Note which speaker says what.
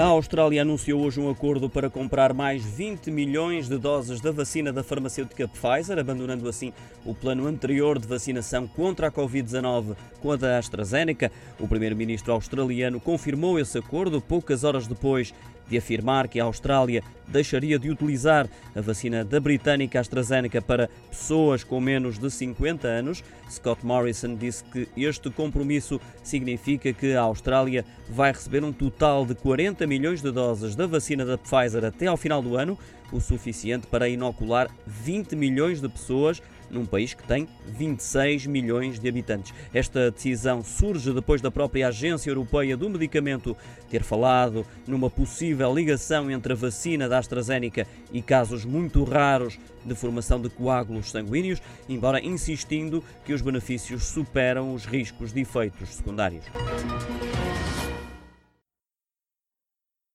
Speaker 1: A Austrália anunciou hoje um acordo para comprar mais 20 milhões de doses da vacina da farmacêutica Pfizer, abandonando assim o plano anterior de vacinação contra a Covid-19 com a da AstraZeneca. O primeiro-ministro australiano confirmou esse acordo poucas horas depois de afirmar que a Austrália deixaria de utilizar a vacina da britânica AstraZeneca para pessoas com menos de 50 anos. Scott Morrison disse que este compromisso significa que a Austrália vai receber um total de 40 milhões de doses da vacina da Pfizer até ao final do ano, o suficiente para inocular 20 milhões de pessoas num país que tem 26 milhões de habitantes. Esta decisão surge depois da própria Agência Europeia do Medicamento ter falado numa possível ligação entre a vacina da AstraZeneca e casos muito raros de formação de coágulos sanguíneos, embora insistindo que os benefícios superam os riscos de efeitos secundários.